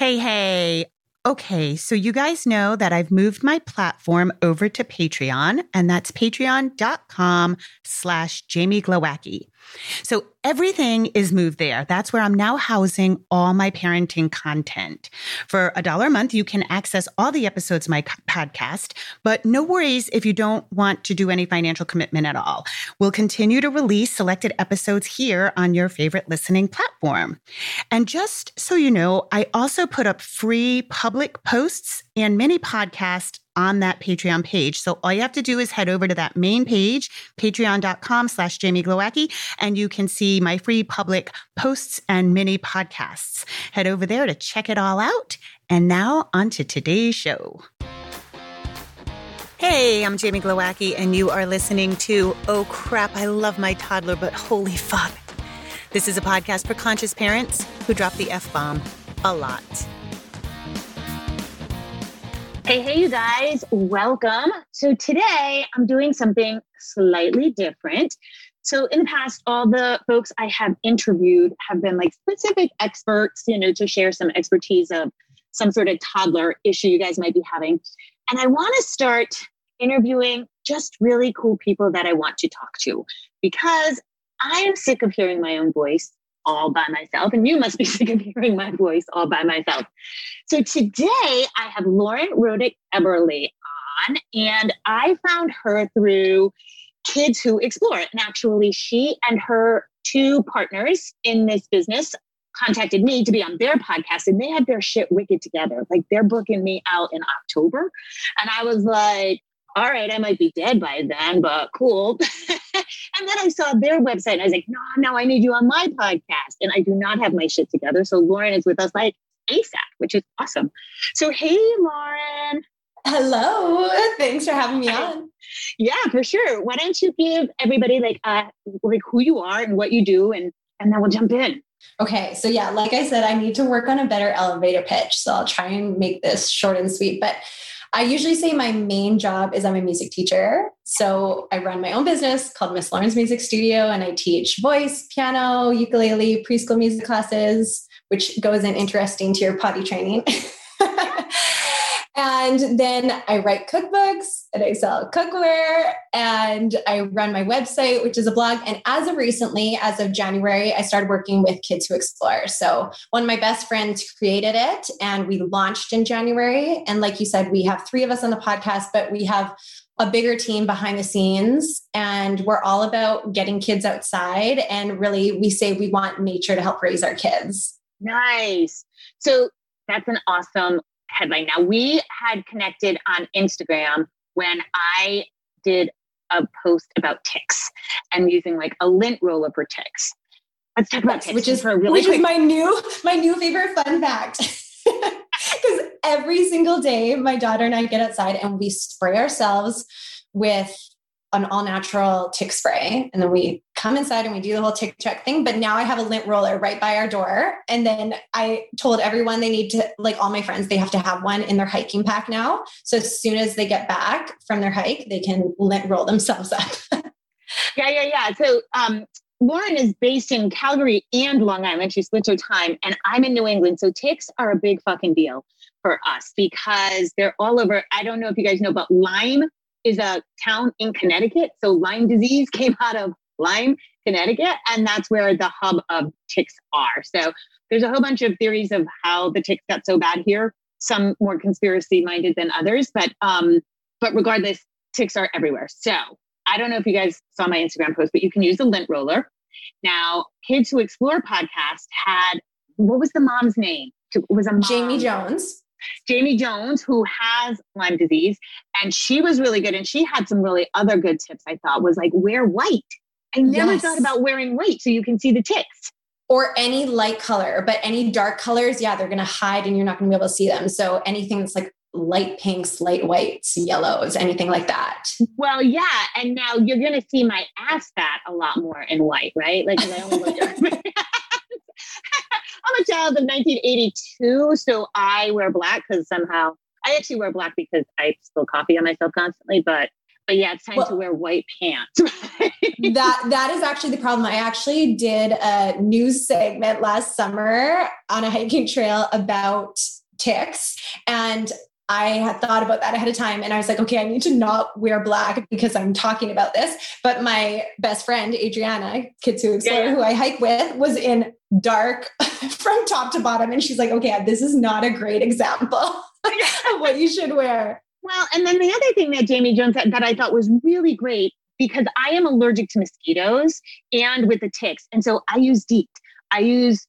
Hey, hey. Okay, so you guys know that I've moved my platform over to Patreon, and that's patreon.com slash Jamie Glowacki. So everything is moved there. That's where I'm now housing all my parenting content. For a dollar a month, you can access all the episodes of my podcast, but no worries if you don't want to do any financial commitment at all. We'll continue to release selected episodes here on your favorite listening platform. And just so you know, I also put up free public posts and mini podcasts on that Patreon page. So all you have to do is head over to that main page, patreon.com slash Jamie Glowacki, and you can see my free public posts and mini podcasts. Head over there to check it all out. And now on to today's show. Hey, I'm Jamie Glowacki, and you are listening to Oh Crap, I Love My Toddler, but Holy Fuck. This is a podcast for conscious parents who drop the F bomb a lot. Hey, hey, you guys, welcome. So today I'm doing something slightly different. So in the past, all the folks I have interviewed have been like specific experts, you know, to share some expertise of some sort of toddler issue you guys might be having. And I want to start interviewing just really cool people that I want to talk to because I am sick of hearing my own voice all by myself, and you must be sick of hearing my voice all by myself. So today I have Lauren Rodick Eberly on, and I found her through Kids Who Explore. And actually, she and her two partners in this business contacted me to be on their podcast and they had their shit wicked together. Like they're booking me out in October. And I was like, all right, I might be dead by then, but cool. and then I saw their website and I was like, no, no, I need you on my podcast. And I do not have my shit together. So Lauren is with us like ASAP, which is awesome. So, hey, Lauren. Hello. Thanks for having me on. Yeah, for sure. Why don't you give everybody like uh like who you are and what you do and and then we'll jump in. Okay. So yeah, like I said, I need to work on a better elevator pitch. So I'll try and make this short and sweet. But I usually say my main job is I'm a music teacher. So I run my own business called Miss Lauren's Music Studio, and I teach voice, piano, ukulele, preschool music classes, which goes in interesting to your potty training. And then I write cookbooks and I sell cookware and I run my website, which is a blog. And as of recently, as of January, I started working with Kids Who Explore. So one of my best friends created it and we launched in January. And like you said, we have three of us on the podcast, but we have a bigger team behind the scenes and we're all about getting kids outside and really we say we want nature to help raise our kids nice so that's an awesome headline. Now, we had connected on Instagram when I did a post about ticks and using like a lint roller for ticks. Let's talk about ticks, which is really which quick. is my new my new favorite fun fact. Because every single day, my daughter and I get outside and we spray ourselves with an all natural tick spray. And then we come inside and we do the whole tick check thing. But now I have a lint roller right by our door. And then I told everyone they need to, like all my friends, they have to have one in their hiking pack now. So as soon as they get back from their hike, they can lint roll themselves up. yeah, yeah, yeah. So um, Lauren is based in Calgary and Long Island. She splits her time. And I'm in New England. So ticks are a big fucking deal for us because they're all over. I don't know if you guys know, but Lyme is a town in Connecticut. So Lyme disease came out of Lyme, Connecticut, and that's where the hub of ticks are. So there's a whole bunch of theories of how the ticks got so bad here. Some more conspiracy minded than others, but um, but regardless, ticks are everywhere. So I don't know if you guys saw my Instagram post, but you can use the lint roller. Now, Kids Who Explore podcast had what was the mom's name? It was a mom. Jamie Jones. Jamie Jones, who has Lyme disease, and she was really good. And she had some really other good tips, I thought, was like wear white. I never yes. thought about wearing white so you can see the ticks. Or any light color, but any dark colors, yeah, they're going to hide and you're not going to be able to see them. So anything that's like light pinks, light whites, yellows, anything like that. Well, yeah. And now you're going to see my ass fat a lot more in white, right? Like, I only look I'm a child of 1982, so I wear black because somehow I actually wear black because I spill coffee on myself constantly. But but yeah, it's time well, to wear white pants. that that is actually the problem. I actually did a news segment last summer on a hiking trail about ticks and I had thought about that ahead of time and I was like, okay, I need to not wear black because I'm talking about this. But my best friend, Adriana, Kids Who Explore, yeah, yeah. who I hike with, was in dark from top to bottom. And she's like, okay, this is not a great example of what you should wear. Well, and then the other thing that Jamie Jones said that I thought was really great because I am allergic to mosquitoes and with the ticks. And so I use DEET. I use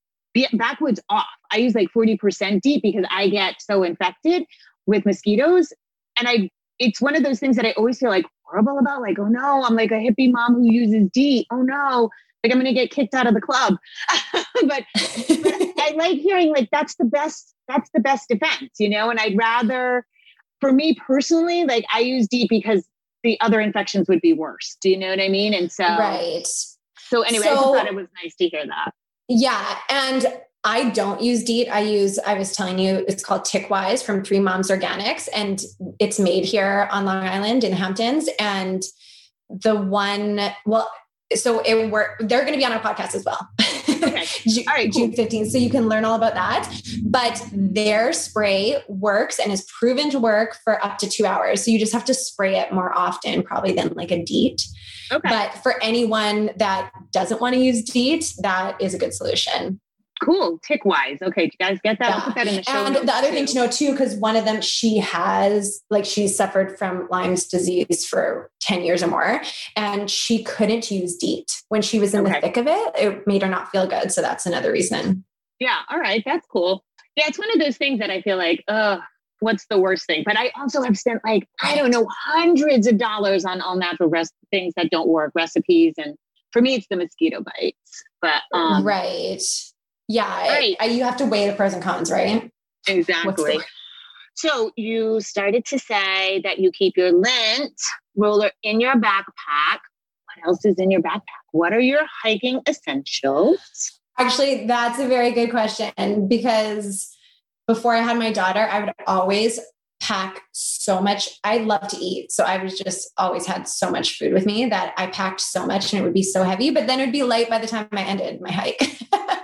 backwoods off. I use like 40% DEET because I get so infected with mosquitoes. And I, it's one of those things that I always feel like horrible about. Like, oh no, I'm like a hippie mom who uses D. Oh no, like I'm going to get kicked out of the club. but, but I like hearing like that's the best, that's the best defense, you know? And I'd rather, for me personally, like I use D because the other infections would be worse. Do you know what I mean? And so, right. So anyway, so, I just thought it was nice to hear that. Yeah. And I don't use DEET. I use, I was telling you, it's called Tickwise from Three Moms Organics, and it's made here on Long Island in Hamptons. And the one, well, so it were they're going to be on our podcast as well. Okay. June, all right, June 15th. So you can learn all about that. But their spray works and is proven to work for up to two hours. So you just have to spray it more often, probably than like a DEET. Okay. But for anyone that doesn't want to use DEET, that is a good solution. Cool. Tick wise. Okay. Do you guys get that? Yeah. I'll put that in the show. And the other too. thing to know too, because one of them, she has like she's suffered from Lyme's disease for 10 years or more. And she couldn't use DEET. When she was in okay. the thick of it, it made her not feel good. So that's another reason. Yeah. All right. That's cool. Yeah. It's one of those things that I feel like, uh, what's the worst thing? But I also have spent like, I don't know, hundreds of dollars on all natural res- things that don't work, recipes. And for me, it's the mosquito bites. But um, right yeah, right. I, I, you have to weigh the pros and cons, right? Exactly. So you started to say that you keep your lint roller in your backpack. What else is in your backpack? What are your hiking essentials? Actually, that's a very good question because before I had my daughter, I would always pack so much. I love to eat. So I was just always had so much food with me that I packed so much and it would be so heavy, but then it would be light by the time I ended my hike.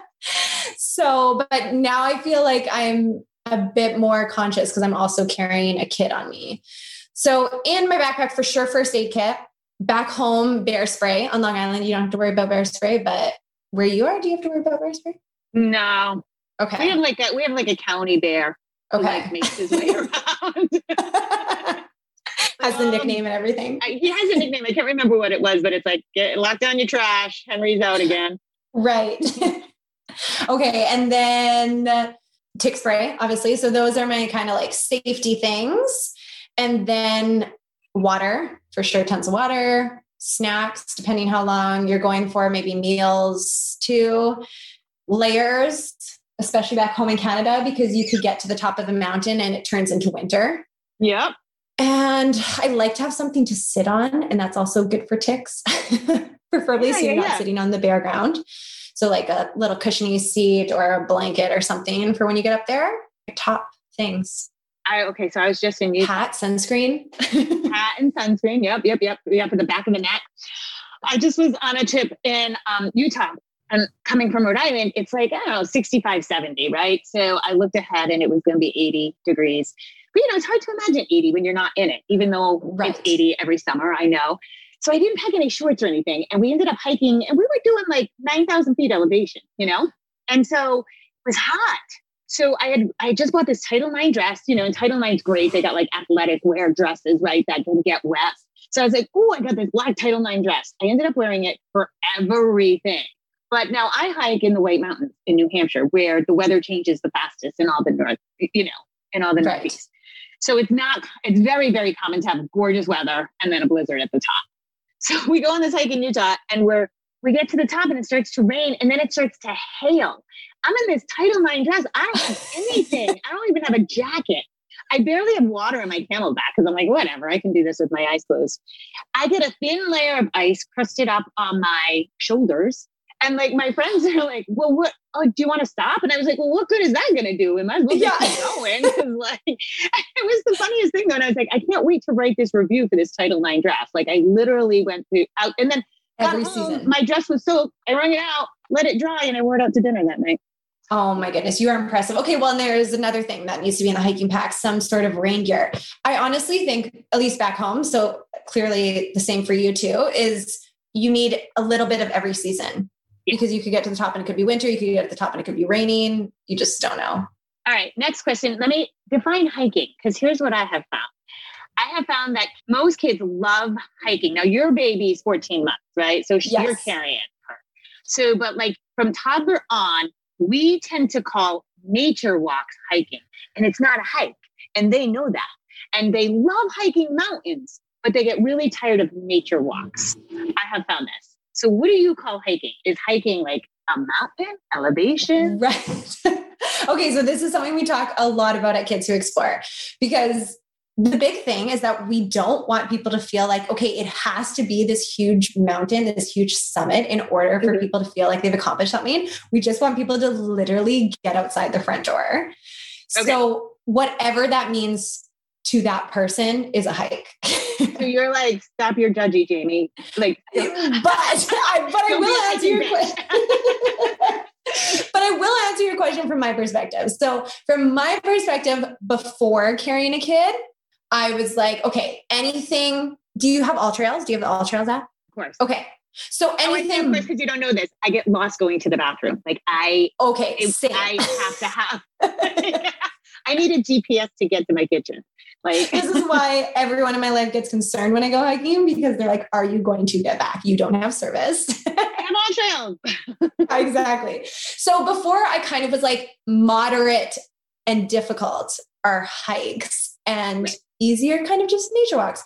so, but now I feel like I'm a bit more conscious because I'm also carrying a kit on me. So, in my backpack, for sure, first aid kit. Back home, bear spray on Long Island. You don't have to worry about bear spray, but where you are, do you have to worry about bear spray? No. Okay. We have like a we have like a county bear. Okay. Who like makes his way around. has the um, nickname and everything. I, he has a nickname. I can't remember what it was, but it's like get, lock down your trash. Henry's out again. Right. Okay. And then uh, tick spray, obviously. So those are my kind of like safety things. And then water, for sure, tons of water, snacks, depending how long you're going for, maybe meals too, layers, especially back home in Canada, because you could get to the top of the mountain and it turns into winter. Yep. And I like to have something to sit on, and that's also good for ticks, preferably yeah, so you're yeah, not yeah. sitting on the bare ground. So, like a little cushiony seat or a blanket or something for when you get up there. Top things. I okay, so I was just in Utah. Hat, sunscreen. Hat and sunscreen. Yep, yep, yep. Yep, at the back of the neck. I just was on a trip in um, Utah and coming from Rhode Island, it's like, I don't know, 65, 70, right? So I looked ahead and it was going to be 80 degrees. But, you know, it's hard to imagine 80 when you're not in it, even though right. it's 80 every summer, I know. So I didn't pack any shorts or anything. And we ended up hiking and we were doing like 9,000 feet elevation, you know? And so it was hot. So I had I just bought this Title Nine dress, you know, and Title Nine's great. They got like athletic wear dresses, right, that can get wet. So I was like, oh, I got this black Title Nine dress. I ended up wearing it for everything. But now I hike in the White Mountains in New Hampshire, where the weather changes the fastest in all the north, you know, in all the right. northeast. So it's not, it's very, very common to have gorgeous weather and then a blizzard at the top. So we go on this hike in Utah and we're we get to the top and it starts to rain and then it starts to hail. I'm in this Title Nine dress. I don't have anything. I don't even have a jacket. I barely have water in my CamelBak because I'm like, whatever, I can do this with my eyes closed. I get a thin layer of ice crusted up on my shoulders And like my friends are like, well, what? Oh, do you want to stop? And I was like, well, what good is that going to do? We might as well yeah. keep going. Like, it was the funniest thing though. And I was like, I can't wait to write this review for this Title Nine draft. Like, I literally went through out, and then every home, season, my dress was soaked. I wrung it out, let it dry, and I wore it out to dinner that night. Oh my goodness, you are impressive. Okay, well, and there is another thing that needs to be in the hiking pack some sort of rain gear. I honestly think, at least back home, so clearly the same for you too, is you need a little bit of every season. Because you could get to the top and it could be winter, you could get to the top and it could be raining. You just don't know. All right, next question. Let me define hiking because here's what I have found. I have found that most kids love hiking. Now, your baby's 14 months, right? So yes. you're carrying her. So, but like from toddler on, we tend to call nature walks hiking, and it's not a hike. And they know that. And they love hiking mountains, but they get really tired of nature walks. I have found this. So, what do you call hiking? Is hiking like a mountain elevation? Right. okay, so this is something we talk a lot about at Kids Who Explore because the big thing is that we don't want people to feel like, okay, it has to be this huge mountain, this huge summit in order for mm-hmm. people to feel like they've accomplished something. We just want people to literally get outside the front door. Okay. So, whatever that means to that person is a hike. so you're like, stop your judgy, Jamie. Like, but I, but I will answer your question. but I will answer your question from my perspective. So, from my perspective, before carrying a kid, I was like, okay, anything. Do you have AllTrails? Do you have the AllTrails app? Of course. Okay. So oh, anything. Oh, because you don't know this, I get lost going to the bathroom. Like I. Okay. It, I have to have. I need a GPS to get to my kitchen. Like this is why everyone in my life gets concerned when I go hiking because they're like, "Are you going to get back? You don't have service." I'm on trails. exactly. So before I kind of was like moderate and difficult are hikes and right easier kind of just nature walks.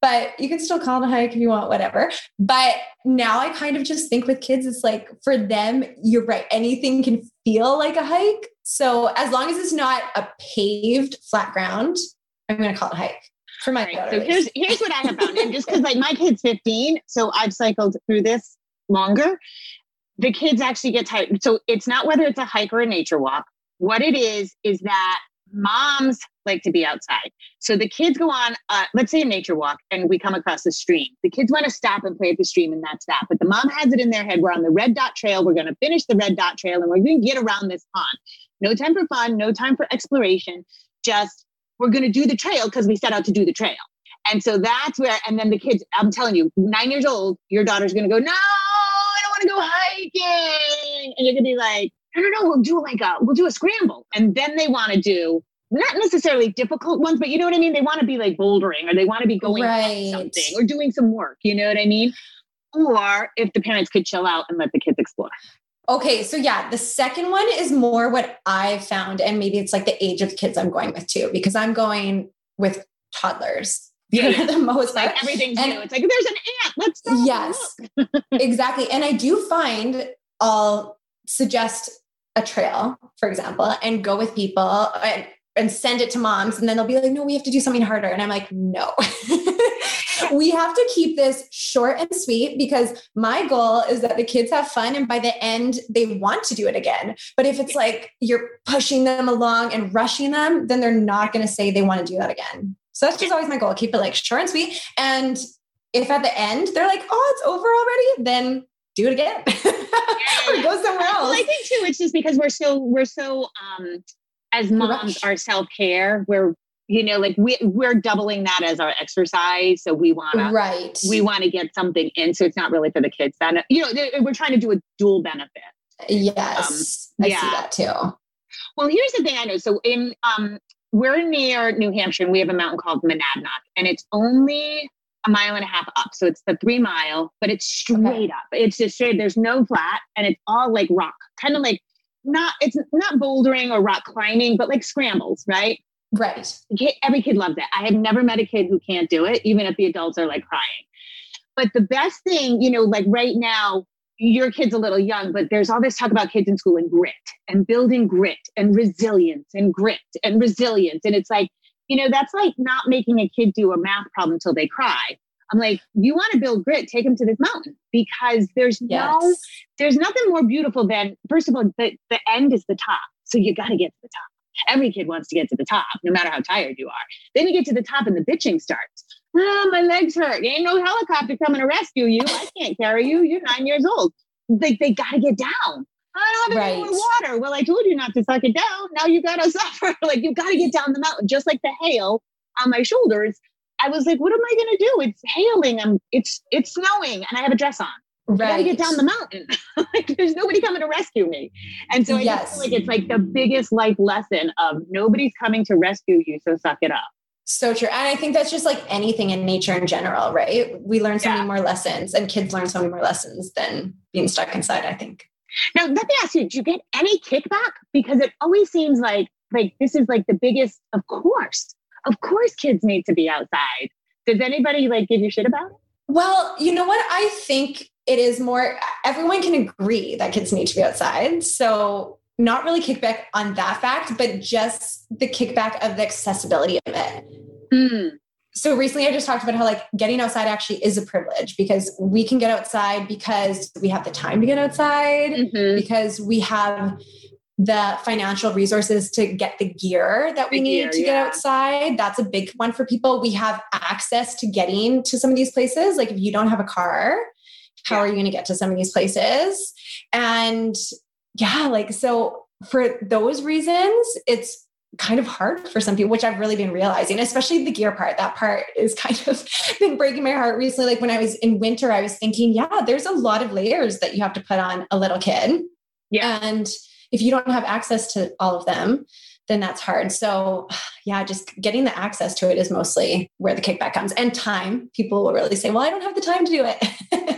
But you can still call it a hike if you want, whatever. But now I kind of just think with kids, it's like for them, you're right, anything can feel like a hike. So as long as it's not a paved flat ground, I'm going to call it a hike for my right, So here's here's what I have found, and just because like my kid's 15, so I've cycled through this longer. The kids actually get tired. So it's not whether it's a hike or a nature walk. What it is is that moms like to be outside. So the kids go on, uh, let's say a nature walk, and we come across a stream. The kids want to stop and play at the stream, and that's that. But the mom has it in their head we're on the red dot trail. We're going to finish the red dot trail, and we're going to get around this pond. No time for fun, no time for exploration. Just we're going to do the trail because we set out to do the trail. And so that's where, and then the kids, I'm telling you, nine years old, your daughter's going to go, no, I don't want to go hiking. And you're going to be like, no, no, no, we'll do like a, we'll do a scramble. And then they want to do not necessarily difficult ones, but you know what I mean? They want to be like bouldering or they want to be going right. something or doing some work. You know what I mean? Or if the parents could chill out and let the kids explore. Okay, so yeah, the second one is more what I found, and maybe it's like the age of kids I'm going with too, because I'm going with toddlers. Yeah, yeah. the most like everything's and, new. It's like there's an ant. Let's go. yes, exactly. And I do find I'll suggest a trail, for example, and go with people and, and send it to moms. And then they'll be like, no, we have to do something harder. And I'm like, no. we have to keep this short and sweet because my goal is that the kids have fun and by the end they want to do it again. But if it's like you're pushing them along and rushing them, then they're not going to say they want to do that again. So that's just always my goal. Keep it like short and sweet. And if at the end they're like, oh, it's over already, then do it again or go somewhere else. Well, I think too, it's just because we're so we're so um as moms, our self-care, we're you know, like we we're doubling that as our exercise. So we want to right. We want to get something in. So it's not really for the kids. Then you know, we're trying to do a dual benefit. Yes, um, I yeah. see that too. Well, here's the thing I know. So in um, we're near New Hampshire, and we have a mountain called Monadnock, and it's only a mile and a half up. So it's the three mile, but it's straight okay. up. It's just straight. There's no flat and it's all like rock, kind of like not, it's not bouldering or rock climbing, but like scrambles, right? Right. Every kid loves it. I have never met a kid who can't do it, even if the adults are like crying. But the best thing, you know, like right now, your kid's a little young, but there's all this talk about kids in school and grit and building grit and resilience and grit and resilience. And it's like, you know, that's like not making a kid do a math problem until they cry. I'm like, you want to build grit, take them to this mountain because there's yes. no, there's nothing more beautiful than, first of all, the, the end is the top. So you got to get to the top. Every kid wants to get to the top, no matter how tired you are. Then you get to the top and the bitching starts. Oh, my legs hurt. Ain't no helicopter coming to rescue you. I can't carry you. You're nine years old. Like they got to get down. I don't have any right. more water. Well, I told you not to suck it down. Now you got to suffer. like you got to get down the mountain, just like the hail on my shoulders. I was like, what am I going to do? It's hailing. I'm, it's, it's snowing and I have a dress on. Right. I gotta get down the mountain. like there's nobody coming to rescue me. And so I yes. feel like it's like the biggest life lesson of nobody's coming to rescue you. So suck it up. So true. And I think that's just like anything in nature in general, right? We learn so yeah. many more lessons and kids learn so many more lessons than being stuck inside, I think. Now, let me ask you, did you get any kickback? Because it always seems like like this is like the biggest, of course. Of course kids need to be outside. Does anybody like give you shit about it? Well, you know what? I think it is more everyone can agree that kids need to be outside. So not really kickback on that fact, but just the kickback of the accessibility of it. Mm. So recently I just talked about how like getting outside actually is a privilege because we can get outside because we have the time to get outside, mm-hmm. because we have the financial resources to get the gear that we the need gear, to yeah. get outside. That's a big one for people. We have access to getting to some of these places. Like if you don't have a car, how yeah. are you going to get to some of these places? And yeah, like so for those reasons, it's kind of hard for some people, which I've really been realizing, especially the gear part. That part is kind of been breaking my heart recently. Like when I was in winter, I was thinking, yeah, there's a lot of layers that you have to put on a little kid. Yeah. And if you don't have access to all of them, then that's hard. So, yeah, just getting the access to it is mostly where the kickback comes and time. People will really say, well, I don't have the time to do it.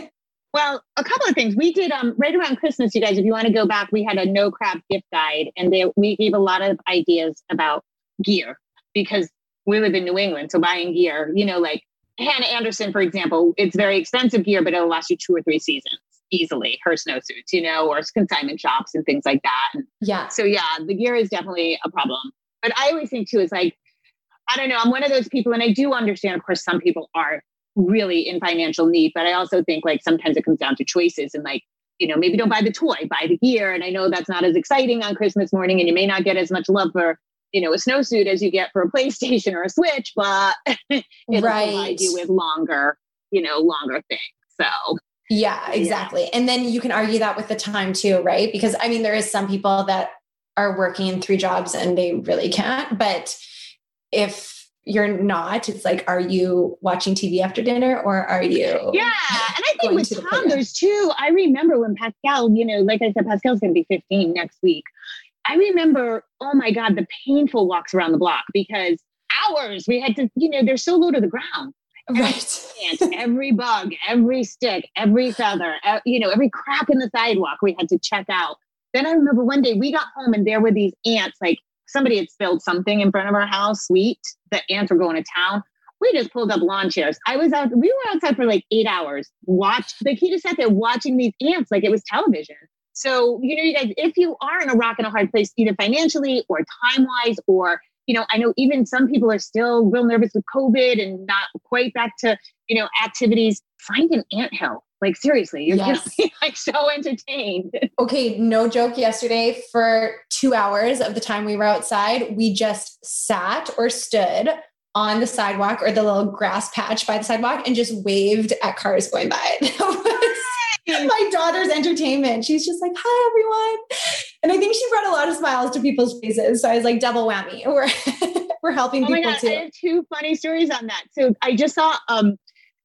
well, a couple of things. We did um, right around Christmas, you guys, if you want to go back, we had a no crap gift guide and they, we gave a lot of ideas about gear because we live in New England. So buying gear, you know, like Hanna Andersson, for example, it's very expensive gear, but it'll last you two or three seasons easily her snowsuits, you know, or consignment shops and things like that. Yeah. So yeah, the gear is definitely a problem. But I always think too is like, I don't know, I'm one of those people, and I do understand, of course, some people are really in financial need, but I also think like sometimes it comes down to choices and like, you know, maybe don't buy the toy, buy the gear. And I know that's not as exciting on Christmas morning, and you may not get as much love for you know, a snowsuit as you get for a PlayStation or a Switch, but it'll right. provide you with longer, you know, longer things. So yeah, exactly. Yeah. And then you can argue that with the time too, right? Because I mean, there is some people that are working three jobs and they really can't. But if you're not, it's like, are you watching TV after dinner or are you? Yeah. And I think with toddlers too, I remember when Pascal, you know, like I said, Pascal's going to be 15 next week. I remember, oh my God, the painful walks around the block because hours we had to, you know, they're so low to the ground. Right. Every, every bug, every stick, every feather, you know, every crack in the sidewalk we had to check out. Then I remember one day we got home and there were these ants, like somebody had spilled something in front of our house, sweet. The ants were going to town. We just pulled up lawn chairs. I was out, we were outside for like eight hours. Watch like he just sat there watching these ants like it was television. So, you know, you guys, if you are in a rock and a hard place, either financially or time wise or you know, I know even some people are still real nervous with COVID and not quite back to, you know, activities. Find an ant hill. Like seriously, you're yes. just like so entertained. Okay, no joke. Yesterday, for two hours of the time we were outside, we just sat or stood on the sidewalk or the little grass patch by the sidewalk and just waved at cars going by. my daughter's entertainment. She's just like, hi, everyone. And I think she brought a lot of smiles to people's faces. So I was like, double whammy. We're, we're helping oh people God, too. I have two funny stories on that. So I just saw, um,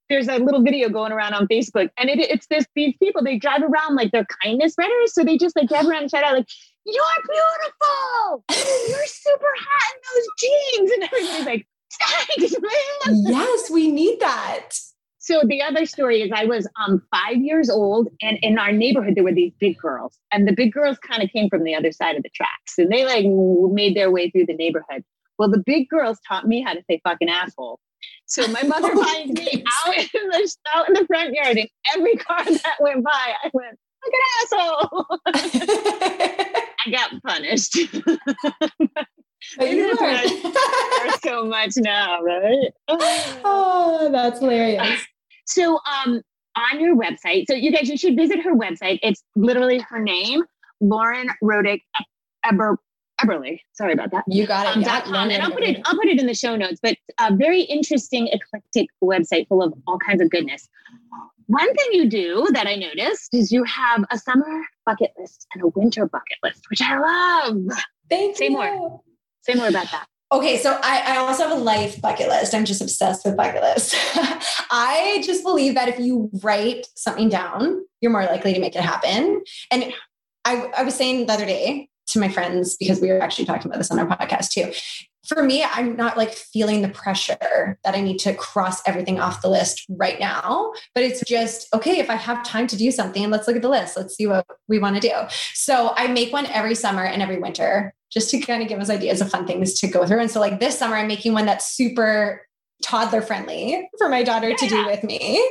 there's a little video going around on Facebook and it, it's this, these people, they drive around like they're kindness writers. So they just like drive around and shout out like, you're beautiful. You're super hot in those jeans. And everybody's like, thanks, man. Yes, we need that. So the other story is I was um, five years old, and in our neighborhood there were these big girls, and the big girls kind of came from the other side of the tracks, and they like made their way through the neighborhood. Well, the big girls taught me how to say fucking asshole. So my mother oh, finds me out in the out in the front yard, and every car that went by, I went fucking asshole. I got punished. But you learned so much now, right? oh, that's hilarious. So um, on your website, so you guys, you should visit her website. It's literally her name, Lauren Rodick Eber, Eberly. Sorry about that. You got it. Um, dot com. And I'll put it, I'll put it in the show notes, but a very interesting, eclectic website full of all kinds of goodness. One thing you do that I noticed is you have a summer bucket list and a winter bucket list, which I love. Thank Say you. more. Say more about that. Okay, so I, I also have a life bucket list. I'm just obsessed with bucket lists. I just believe that if you write something down, you're more likely to make it happen. And I, I was saying the other day to my friends, because we were actually talking about this on our podcast too. For me, I'm not like feeling the pressure that I need to cross everything off the list right now. But it's just, okay, if I have time to do something, let's look at the list. Let's see what we want to do. So I make one every summer and every winter just to kind of give us ideas of fun things to go through. And so, like this summer, I'm making one that's super toddler friendly for my daughter to do with me.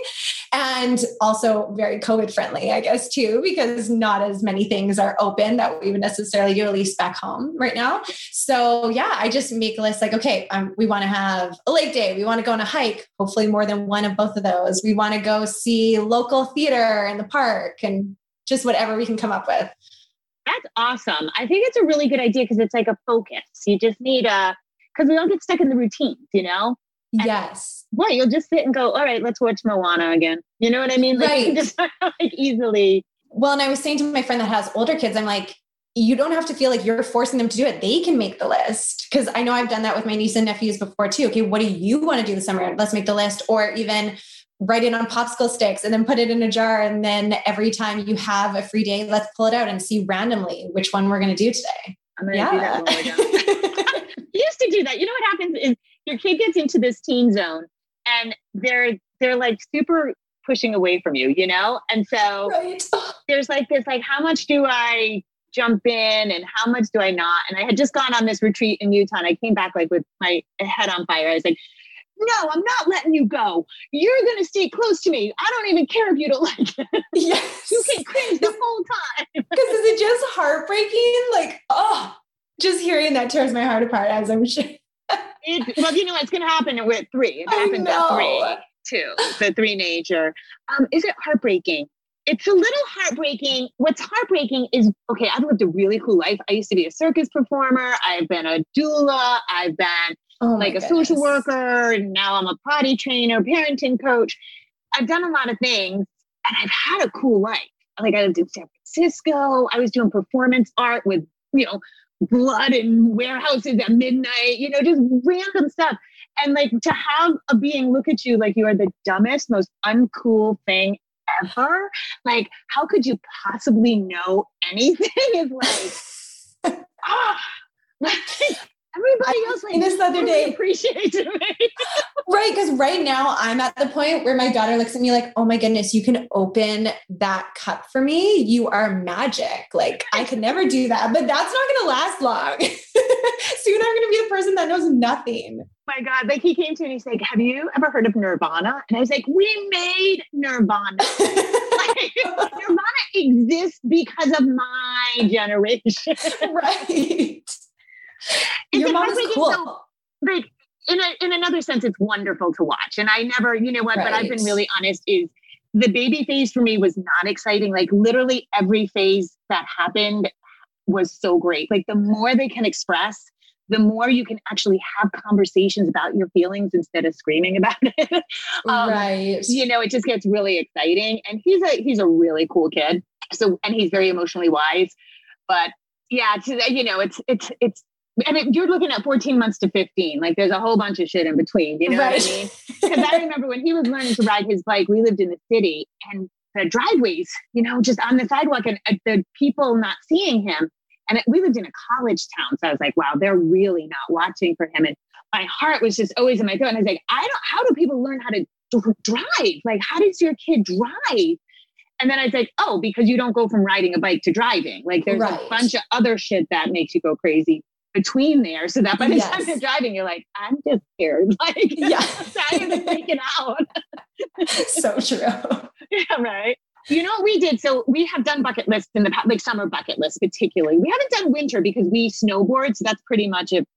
And also very covid friendly i guess too because not as many things are open that we would necessarily do at least back home right now. So yeah i just make a list like okay um, we want to have a lake day. We want to go on a hike. Hopefully more than one of both of those. We want to go see local theater in the park and just whatever we can come up with. That's awesome. I think it's a really good idea because it's like a focus. You just need a, because we all get stuck in the routines, you know? And yes. Well, you'll just sit and go, all right, let's watch Moana again. You know what I mean? Like, right. Just like easily. Well, and I was saying to my friend that has older kids, I'm like, you don't have to feel like you're forcing them to do it. They can make the list. Cause I know I've done that with my niece and nephews before too. Okay, what do you want to do this summer? Let's make the list. Or even write it on popsicle sticks and then put it in a jar. And then every time you have a free day, let's pull it out and see randomly which one we're going to do today. I'm going to yeah. do that when we're done. you used to do that. You know what happens is your kid gets into this teen zone and they're they're like super pushing away from you, you know? And so right. there's like this like how much do I jump in and how much do I not? And I had just gone on this retreat in Utah and I came back like with my head on fire. I was like, no, I'm not letting you go. You're going to stay close to me. I don't even care if you don't like it. Yes. you can cringe the whole time. Because is it just heartbreaking? Like, oh, just hearing that tears my heart apart as I'm sure. It, well, you know what's going to happen with three. It happens at three, too. The three nature. Um, is it heartbreaking? It's a little heartbreaking. What's heartbreaking is okay, I've lived a really cool life. I used to be a circus performer. I've been a doula. I've been oh like a goodness. social worker. And now I'm a potty trainer, parenting coach. I've done a lot of things and I've had a cool life. Like I lived in San Francisco. I was doing performance art with, you know, blood in warehouses at midnight, you know, just random stuff. And like to have a being look at you like you are the dumbest, most uncool thing ever. Like, how could you possibly know anything? Is like, ah, like, everybody else like this other day appreciates me. right. Because right now I'm at the point where my daughter looks at me like, oh my goodness, you can open that cup for me. You are magic. Like I could never do that, but that's not gonna last long. Soon I'm gonna be the person that knows nothing. Oh my God. Like he came to me and he's like, Have you ever heard of Nirvana? And I was like, We made Nirvana. like, Nirvana exists because of my generation. right. Your mom is cool. So, like in a, in another sense, it's wonderful to watch. And I never, you know what, right. but I've been really honest is the baby phase for me was not exciting. Like literally every phase that happened was so great. Like the more they can express, the more you can actually have conversations about your feelings instead of screaming about it. um, right. You know, it just gets really exciting. And he's a he's a really cool kid. So and he's very emotionally wise. But yeah, you know, it's it's it's and it, you're looking at 14 months to 15 like there's a whole bunch of shit in between you know right. what i mean because i remember when he was learning to ride his bike we lived in the city and the driveways you know just on the sidewalk and uh, the people not seeing him and it, we lived in a college town so i was like wow they're really not watching for him and my heart was just always in my throat and i was like i don't how do people learn how to drive like how does your kid drive and then I was like, oh, because you don't go from riding a bike to driving. Like there's right. a bunch of other shit that makes you go crazy between there so that by the yes. time you're driving, you're like, I'm just scared. Like, yeah, I'm freaking out. so true. Yeah, right. You know what we did? So we have done bucket lists in the past, like summer bucket lists, particularly. We haven't done winter because we snowboard. So that's pretty much it.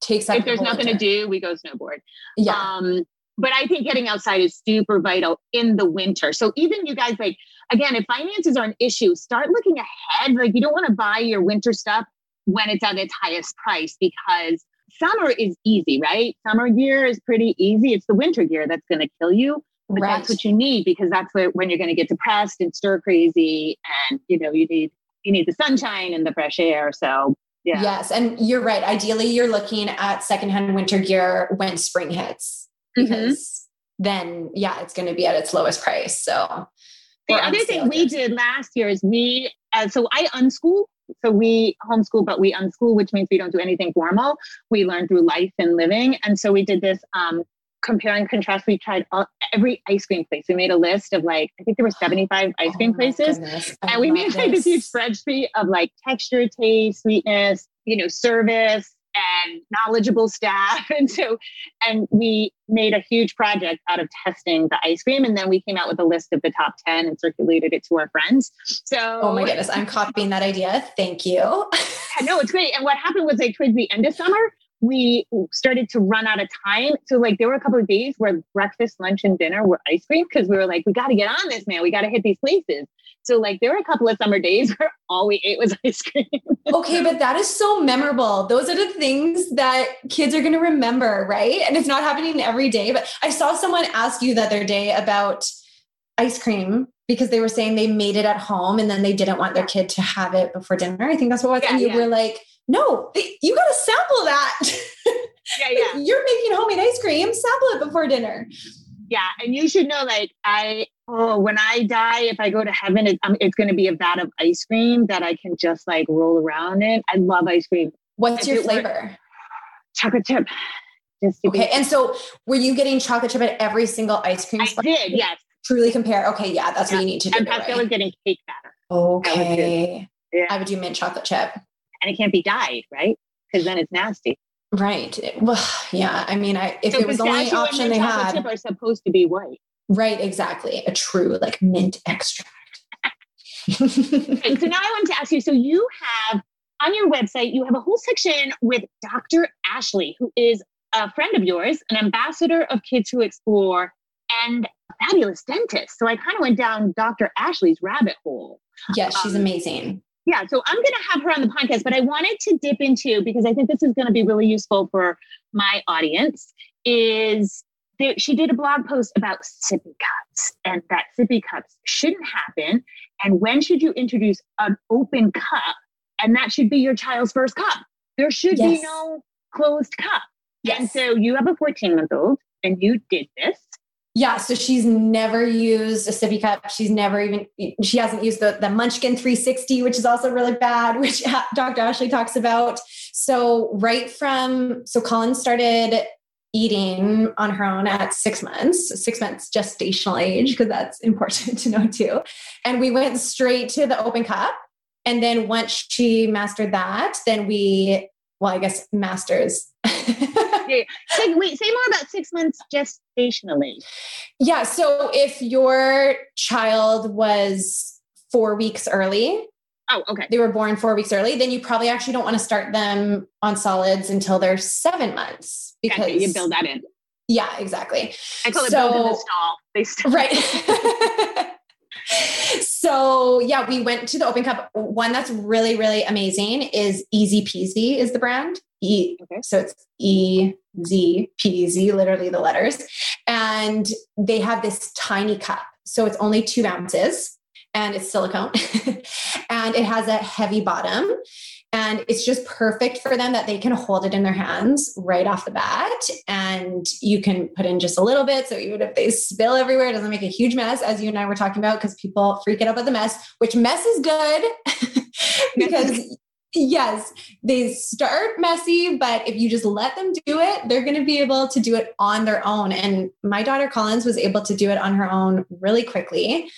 Takes if there's nothing winter. to do, we go snowboard. Yeah. Um, but I think getting outside is super vital in the winter. So even you guys, like, again, if finances are an issue, start looking ahead. Like, you don't want to buy your winter stuff when it's at its highest price because summer is easy, right? Summer gear is pretty easy. It's the winter gear that's going to kill you. But right. that's what you need because that's when you're going to get depressed and stir crazy, and you know you need you need the sunshine and the fresh air. So yeah. Yes, and you're right. Ideally, you're looking at secondhand winter gear when spring hits mm-hmm. because mm-hmm. then yeah, it's going to be at its lowest price. So the other thing we did last year is we uh, so I unschool so we homeschool, but we unschool, which means we don't do anything formal. We learn through life and living. And so we did this um, compare and contrast. We tried all, every ice cream place. We made a list of like, I think there were 75 ice cream oh places. And we made like this huge spreadsheet of like texture, taste, sweetness, you know, service, and knowledgeable staff. And so, and we made a huge project out of testing the ice cream. And then we came out with a list of the top 10 and circulated it to our friends. So, oh my goodness, I'm copying that idea. Thank you. no, it's great. And what happened was like towards the end of summer, we started to run out of time. So like there were a couple of days where breakfast, lunch, and dinner were ice cream because we were like, we got to get on this, man. We got to hit these places. So like there were a couple of summer days where all we ate was ice cream. okay, but that is so memorable. Those are the things that kids are going to remember, right? And it's not happening every day. But I saw someone ask you the other day about ice cream because they were saying they made it at home and then they didn't want their kid to have it before dinner. I think that's what was. Yeah, and you yeah. were like, no, you got to sample that. Yeah, yeah. You're making homemade ice cream, sample it before dinner. Yeah. And you should know, like, I, oh, when I die, if I go to heaven, it, um, it's going to be a vat of ice cream that I can just like roll around in. I love ice cream. What's if your flavor? chocolate chip. okay. And so were you getting chocolate chip at every single ice cream? I did, yes. Truly compare. Okay. Yeah. That's yeah. what you need to do. And Pascal was getting cake batter. Okay. Yeah. I would do mint chocolate chip and it can't be dyed, right? Because then it's nasty. Right. Well, yeah. I mean, I if so it was the only option they had, chip are supposed to be white. Right. Exactly. A true like mint extract. okay, so now I want to ask you. So you have on your website, you have a whole section with Dr. Ashley, who is a friend of yours, an ambassador of Kids Who Explore, and a fabulous dentist. So I kind of went down Dr. Ashley's rabbit hole. Yes, she's um, amazing yeah, so I'm going to have her on the podcast, but I wanted to dip into because I think this is going to be really useful for my audience. Is there, she did a blog post about sippy cups and that sippy cups shouldn't happen, and when should you introduce an open cup, and that should be your child's first cup. There should yes. be no closed cup. Yes. And so you have a 14 month old, and you did this. Yeah, so she's never used a sippy cup. She's never even she hasn't used the the Munchkin 360, which is also really bad, which Dr. Ashley talks about. So right from so Colin started eating on her own at six months, six months gestational age, because that's important to know too. And we went straight to the open cup. And then once she mastered that, then we, well, I guess masters Say, wait, say more about six months gestationally. Yeah. So if your child was four weeks early, Oh, okay. They were born four weeks early. Then you probably actually don't want to start them on solids until they're seven months because okay, you build that in. Yeah, exactly. I call so, build in the stall. They stall. Right. so yeah, we went to the Open Cup. One that's really, really amazing is Easy Peasy is the brand. E. Okay. So it's E Z P Z, literally the letters. And they have this tiny cup. So it's only two ounces and it's silicone and it has a heavy bottom. And it's just perfect for them that they can hold it in their hands right off the bat. And you can put in just a little bit. So even if they spill everywhere, it doesn't make a huge mess, as you and I were talking about, because people freak out about the mess, which mess is good because Yes, they start messy, but if you just let them do it, they're going to be able to do it on their own. And my daughter Collins was able to do it on her own really quickly.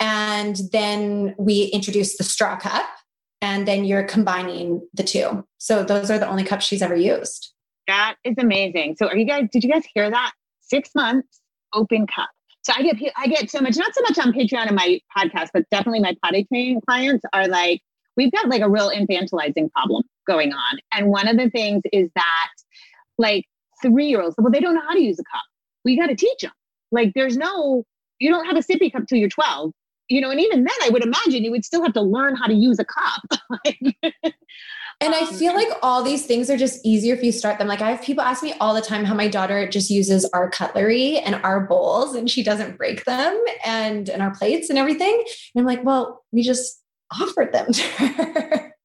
And then we introduced the straw cup, and then you're combining the two. So those are the only cups she's ever used. That is amazing. So are you guys, did you guys hear that? Six months open cup. So I get I get so much, not so much on Patreon and my podcast, but definitely my potty training clients are like, we've got like a real infantilizing problem going on. And one of the things is that like three year olds, well, they don't know how to use a cup. we got to teach them. Like there's no, you don't have a sippy cup till you're 12, you know, and even then I would imagine you would still have to learn how to use a cup. and I um, feel like all these things are just easier if you start them. Like I have people ask me all the time how my daughter just uses our cutlery and our bowls and she doesn't break them and and our plates and everything. And I'm like, well, we just offered them to her.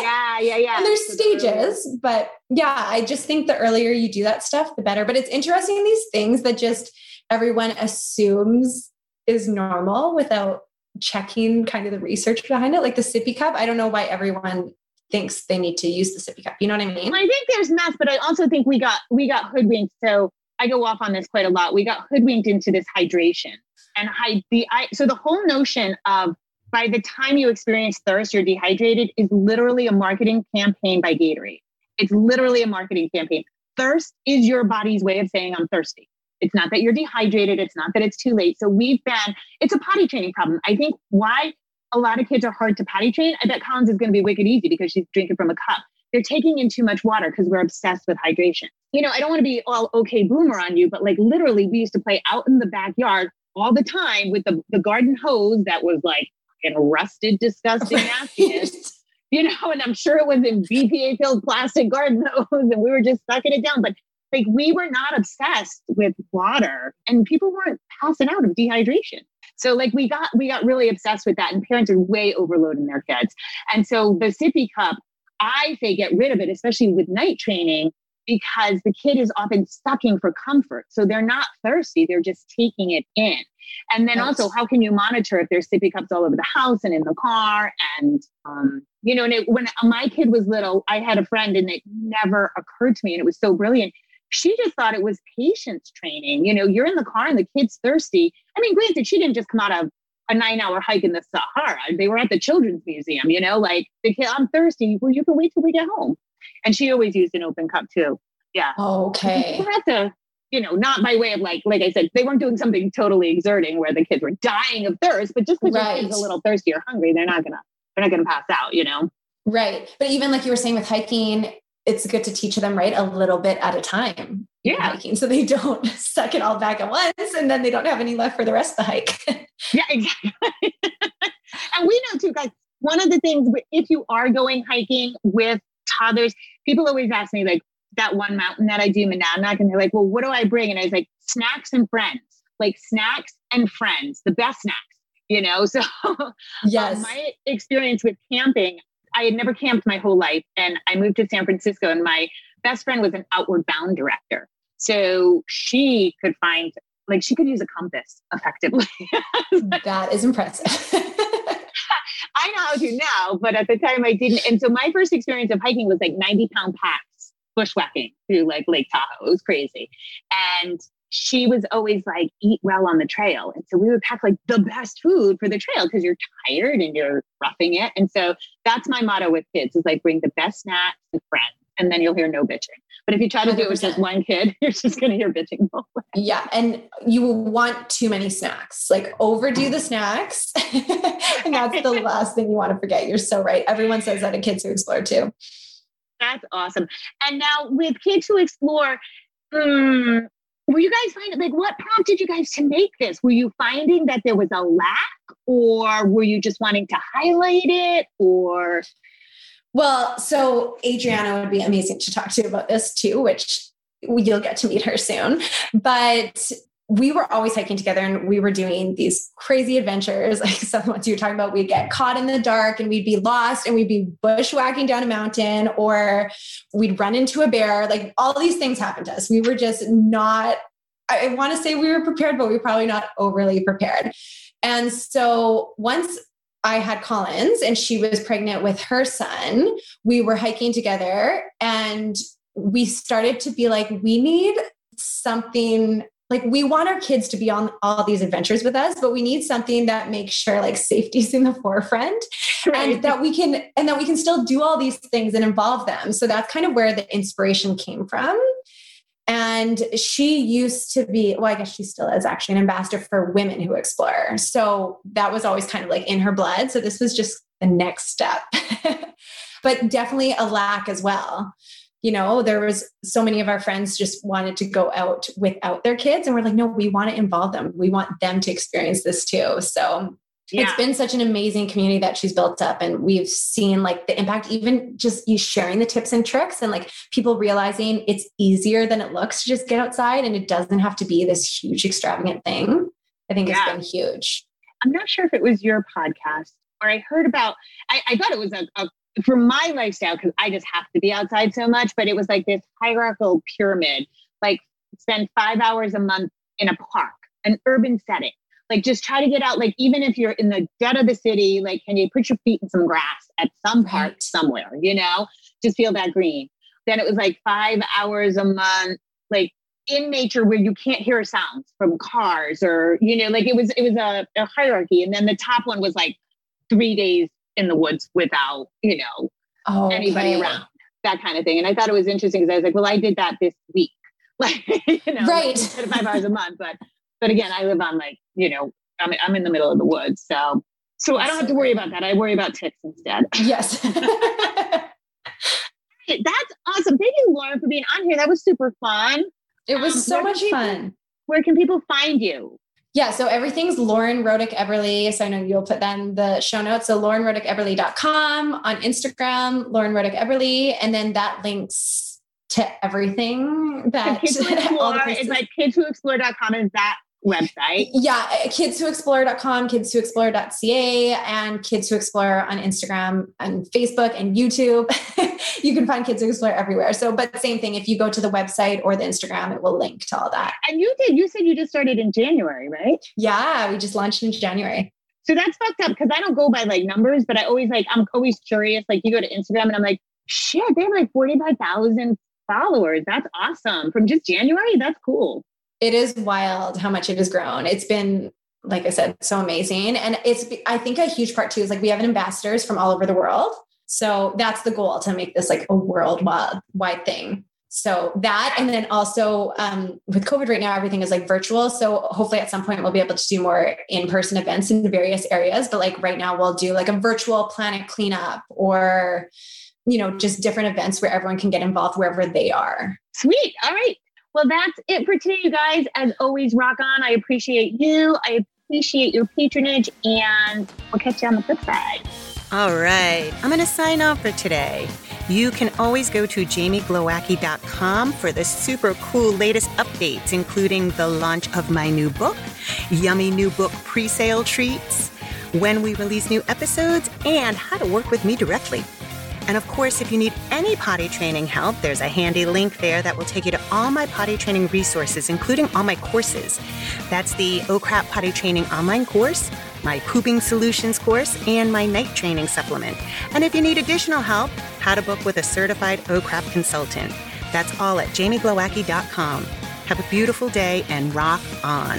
Yeah, yeah, yeah. And there's stages, but yeah, I just think the earlier you do that stuff, the better. But it's interesting these things that just everyone assumes is normal without checking kind of the research behind it. Like the sippy cup, I don't know why everyone thinks they need to use the sippy cup. You know what I mean? I think there's math, but I also think we got we got hoodwinked. So I go off on this quite a lot. We got hoodwinked into this hydration and hide the I so the whole notion of by the time you experience thirst, you're dehydrated is literally a marketing campaign by Gatorade. It's literally a marketing campaign. Thirst is your body's way of saying I'm thirsty. It's not that you're dehydrated. It's not that it's too late. So we've been, it's a potty training problem. I think why a lot of kids are hard to potty train. I bet Collins is going to be wicked easy because she's drinking from a cup. They're taking in too much water because we're obsessed with hydration. You know, I don't want to be all okay boomer on you, but like literally, we used to play out in the backyard all the time with the, the garden hose that was like and rusted, disgusting nastiness. You know, and I'm sure it was in BPA filled plastic garden hose and we were just sucking it down. But like we were not obsessed with water and people weren't passing out of dehydration. So like we got we got really obsessed with that and parents are way overloading their kids. And so the sippy cup, I say get rid of it, especially with night training, because the kid is often sucking for comfort. So they're not thirsty, they're just taking it in. And then also, how can you monitor if there's sippy cups all over the house and in the car? And, um, you know, and it, when my kid was little, I had a friend and it never occurred to me, and it was so brilliant. She just thought it was patience training. You know, you're in the car and the kid's thirsty. I mean, granted, she didn't just come out of a nine hour hike in the Sahara. They were at the Children's Museum, you know, like the kid, I'm thirsty. Well, you can wait till we get home. And she always used an open cup too. Yeah. Okay. Have to, you know, not by way of like, like I said, they weren't doing something totally exerting where the kids were dying of thirst, but just because right. your kid's a little thirsty or hungry, they're not gonna, they're not gonna pass out, you know? Right. But even like you were saying with hiking, it's good to teach them, right? A little bit at a time. Yeah. Hiking. So they don't suck it all back at once and then they don't have any left for the rest of the hike. yeah, exactly. and we know too, guys, one of the things, if you are going hiking with toddlers, people always ask me, like, that one mountain that I do Monadnock, and they're like, well, what do I bring? And I was like, snacks and friends, like snacks and friends, the best snacks, you know? So, yes, um, my experience with camping, I had never camped my whole life. And I moved to San Francisco, and my best friend was an outward bound director. So she could find, like, she could use a compass effectively. that is impressive. I know how to now, but at the time I didn't. And so my first experience of hiking was like 90 pound packs bushwhacking through like Lake Tahoe. It was crazy. And she was always like, eat well on the trail. And so we would pack like the best food for the trail because you're tired and you're roughing it. And so that's my motto with kids is like bring the best snacks and friends. And then you'll hear no bitching. But if you try to do it with just one kid, you're just going to hear bitching. yeah. And you will want too many snacks, like overdo the snacks. and that's the last thing you want to forget. You're so right. Everyone says that at Kids Who Explore too. That's awesome. And now with Kids Who Explore, um, were you guys finding like what prompted you guys to make this? Were you finding that there was a lack, or were you just wanting to highlight it, or? Well, so Adriana would be amazing to talk to about this too, which you'll get to meet her soon. But we were always hiking together and we were doing these crazy adventures. Like some of what you were talking about we'd get caught in the dark and we'd be lost and we'd be bushwhacking down a mountain or we'd run into a bear. Like all these things happened to us. We were just not i want to say we were prepared but we were probably not overly prepared. And so once I had Collins and she was pregnant with her son. We were hiking together and we started to be like, we need something like we want our kids to be on all these adventures with us but we need something that makes sure like safety's in the forefront right. and that we can and that we can still do all these things and involve them. So that's kind of where the inspiration came from. And she used to be well i guess she still is actually an ambassador for women who explore. So that was always kind of like in her blood. So this was just the next step. But definitely a lack as well you know, there was so many of our friends just wanted to go out without their kids. And we're like, no, we want to involve them. We want them to experience this too. So yeah. it's been such an amazing community that she's built up. And we've seen like the impact, even just you sharing the tips and tricks and like people realizing it's easier than it looks to just get outside and it doesn't have to be this huge, extravagant thing. I think yeah. it's been huge. I'm not sure if it was your podcast or I heard about, I, I thought it was a, a for my lifestyle, because I just have to be outside so much, but it was like this hierarchical pyramid, like spend five hours a month in a park, an urban setting. Like just try to get out, like even if you're in the dead of the city, like can you put your feet in some grass at some park right. somewhere, you know? Just feel that green. Then it was like five hours a month, like in nature where you can't hear sounds from cars or, you know, like it was it was a, a hierarchy. And then the top one was like three days in the woods without, you know, oh, anybody okay. around, that kind of thing. And I thought it was interesting because I was like, well, I did that this week. Like, you know, right. five hours a month. But but again, I live on like, you know, I'm I'm in the middle of the woods. So so I don't have to worry about that. I worry about ticks instead. Yes. That's awesome. Thank you, Lauren, for being on here. That was super fun. It was um, so much people, fun. Where can people find you? Yeah, so everything's Lauren Rodick Eberly. So I know you'll put that in the show notes. So laurenrodickeberly.com on Instagram, Lauren Rodick Eberly. and then that links to everything that kids who explore, it's like kidswhoexplore.com is that website. Yeah, eh, kidswhoexplore.com, kidswhoexplore.ca, and Kids Who Explore on Instagram and Facebook and YouTube. you can find Kids Who Explore everywhere. So, but same thing, if you go to the website or the Instagram, it will link to all that. And you did, you said you just started in January, right? Yeah, we just launched in January. So that's fucked up because I don't go by like numbers, but I always like, I'm always curious. Like you go to Instagram and I'm like, shit, they have like 45,000 followers. That's awesome. From just January, that's cool it is wild how much it has grown. It's been, like I said, so amazing. And it's, I think a huge part too is like we have ambassadors from all over the world. So that's the goal to make this like a worldwide wide thing. So that, and then also um, with COVID right now, everything is like virtual. So hopefully at some point we'll be able to do more in-person events in various areas. But like right now we'll do like a virtual planet cleanup or, you know, just different events where everyone can get involved wherever they are. Sweet. All right. Well, that's it for today, you guys. As always, rock on. I appreciate you. I appreciate your patronage, and we'll catch you on the flip side. All right. I'm going to sign off for today. You can always go to jamieglowacki.com for the super cool latest updates, including the launch of my new book, yummy new book pre sale treats, when we release new episodes, and how to work with me directly. And of course, if you need any potty training help, there's a handy link there that will take you to all my potty training resources, including all my courses. That's the Oh Crap Potty Training online course, my Pooping Solutions course, and my night training supplement. And if you need additional help, how to book with a certified Oh Crap consultant. That's all at jamieglowacki.com. Have a beautiful day and rock on.